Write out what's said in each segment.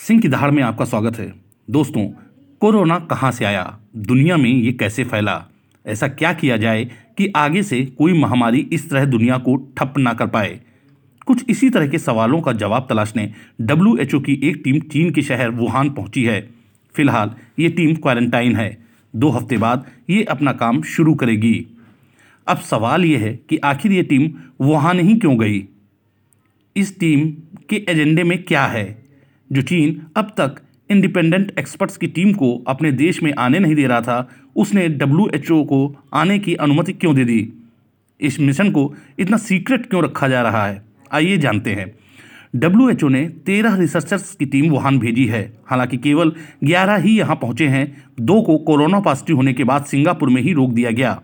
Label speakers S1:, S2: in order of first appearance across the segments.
S1: सिंह की दहाड़ में आपका स्वागत है। दोस्तों, कोरोना कहाँ से आया? दुनिया में ये कैसे फैला? ऐसा क्या किया जाए कि आगे से कोई महामारी इस तरह दुनिया को ठप ना कर पाए? कुछ इसी तरह के सवालों का जवाब तलाशने डब्ल्यूएचओ की एक टीम चीन के शहर वुहान पहुँची है। फ़िलहाल ये टीम क्वारंटाइन है। दो हफ़्ते बाद ये अपना काम शुरू करेगी। अब सवाल ये है कि आखिर ये टीम वुहान ही क्यों गई? इस टीम के एजेंडे में क्या है? जो चीन अब तक इंडिपेंडेंट एक्सपर्ट्स की टीम को अपने देश में आने नहीं दे रहा था, उसने डब्ल्यू को आने की अनुमति क्यों दे दी? इस मिशन को इतना सीक्रेट क्यों रखा जा रहा है? आइए जानते हैं। डब्ल्यू ने तेरह रिसर्चर्स की टीम वुहान भेजी है। हालाँकि केवल ग्यारह ही यहाँ पहुँचे हैं। दो को कोरोना पॉजिटिव होने के बाद सिंगापुर में ही रोक दिया गया।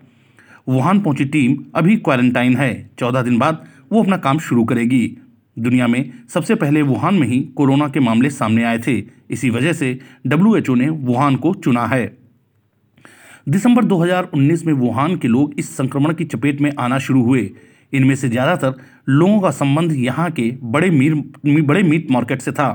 S1: वुहान पहुँची टीम अभी क्वारंटाइन है। चौदह दिन बाद वो अपना काम शुरू करेगी। दुनिया में सबसे पहले वुहान में ही कोरोना के मामले सामने आए थे। इसी वजह से डब्ल्यूएचओ ने वुहान को चुना है। दिसंबर 2019 में वुहान के लोग इस संक्रमण की चपेट में आना शुरू हुए। इनमें से ज़्यादातर लोगों का संबंध यहाँ के बड़े मीर, बड़े मीट मार्केट से था।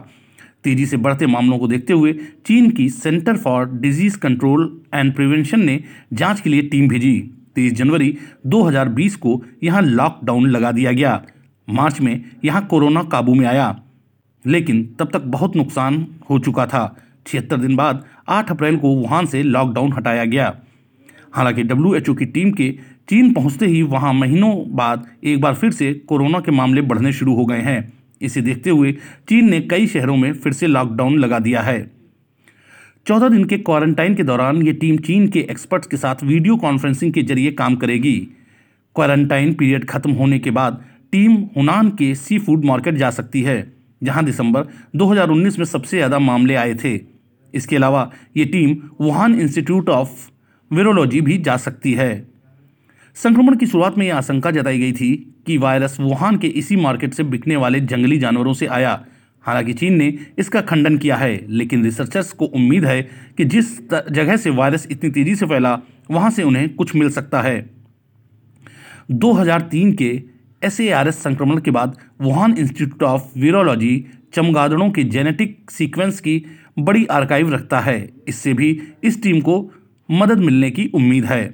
S1: तेज़ी से बढ़ते मामलों को देखते हुए चीन की centre for disease control and prevention ने जाँच के लिए टीम भेजी। तेईस जनवरी 2020 को यहाँ लॉकडाउन लगा दिया गया। मार्च में यहाँ कोरोना काबू में आया। लेकिन तब तक बहुत नुकसान हो चुका था। छिहत्तर दिन बाद 8 अप्रैल को वुहान से लॉकडाउन हटाया गया। हालाँकि डब्ल्यूएचओ की टीम के चीन पहुँचते ही वहाँ महीनों बाद एक बार फिर से कोरोना के मामले बढ़ने शुरू हो गए हैं। इसे देखते हुए चीन ने कई शहरों में फिर से लॉकडाउन लगा दिया है। चौदह दिन के क्वारंटाइन के दौरान ये टीम चीन के एक्सपर्ट्स के साथ वीडियो कॉन्फ्रेंसिंग के ज़रिए काम करेगी। क्वारंटाइन पीरियड खत्म होने के बाद टीम हुनान के सी फ़ूड मार्केट जा सकती है, जहाँ दिसंबर 2019 में सबसे ज़्यादा मामले आए थे। इसके अलावा ये team Wuhan institute of virology भी जा सकती है। संक्रमण की शुरुआत में यह आशंका जताई गई थी कि वायरस वुहान के इसी मार्केट से बिकने वाले जंगली जानवरों से आया। हालाँकि चीन ने इसका खंडन किया है, लेकिन रिसर्चर्स को उम्मीद है कि जिस जगह से वायरस इतनी तेज़ी से फैला, वहाँ से उन्हें कुछ मिल सकता है। 2003 के एस संक्रमण के बाद वुहान इंस्टीट्यूट ऑफ़ वीरोलॉजी चमगादड़ों के जेनेटिक सीक्वेंस की बड़ी आर्काइव रखता है। इससे भी इस टीम को मदद मिलने की उम्मीद है।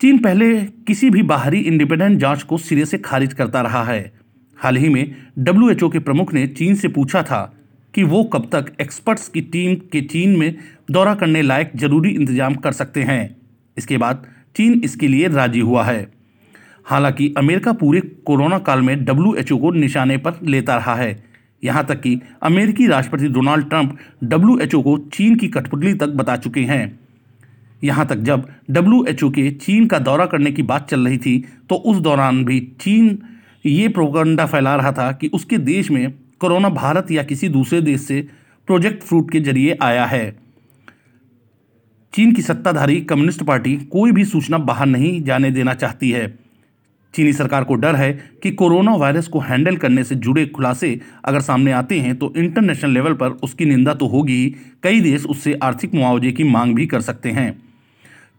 S1: चीन पहले किसी भी बाहरी इंडिपेंडेंट जाँच को सिरे से खारिज करता रहा है। हाल ही में डब्ल्यूएचओ के प्रमुख ने चीन से पूछा था कि वो कब तक एक्सपर्ट्स की टीम के चीन में दौरा करने लायक ज़रूरी इंतज़ाम कर सकते हैं। इसके बाद चीन इसके लिए राज़ी हुआ है। हालाँकि अमेरिका पूरे कोरोना काल में डब्ल्यू को निशाने पर लेता रहा है। यहाँ तक कि अमेरिकी राष्ट्रपति डोनाल्ड ट्रंप डब्ल्यू को चीन की कठपुतली तक बता चुके हैं। यहाँ तक जब डब्ल्यू के चीन का दौरा करने की बात चल रही थी तो उस दौरान भी चीन ये प्रोगंडा फैला रहा था कि उसके देश में कोरोना भारत या किसी दूसरे देश से प्रोजेक्ट फ्रूट के ज़रिए आया है। चीन की सत्ताधारी कम्युनिस्ट पार्टी कोई भी सूचना बाहर नहीं जाने देना चाहती है। चीनी सरकार को डर है कि कोरोना वायरस को हैंडल करने से जुड़े खुलासे अगर सामने आते हैं तो इंटरनेशनल लेवल पर उसकी निंदा तो होगी। ही कई देश उससे आर्थिक मुआवजे की मांग भी कर सकते हैं।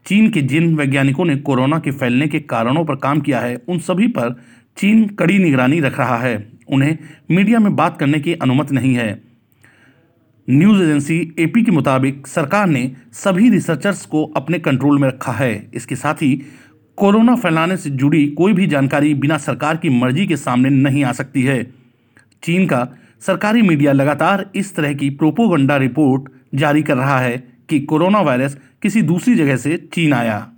S1: चीन के जिन वैज्ञानिकों ने कोरोना के फैलने के कारणों पर काम किया है, उन सभी पर चीन कड़ी निगरानी रख रहा है। उन्हें मीडिया में बात करने की अनुमति नहीं है। न्यूज़ एजेंसी एपी के मुताबिक सरकार ने सभी रिसर्चर्स को अपने कंट्रोल में रखा है। इसके साथ ही कोरोना फैलाने से जुड़ी कोई भी जानकारी बिना सरकार की मर्ज़ी के सामने नहीं आ सकती है। चीन का सरकारी मीडिया लगातार इस तरह की प्रोपोगंडा रिपोर्ट जारी कर रहा है कि कोरोना वायरस किसी दूसरी जगह से चीन आया।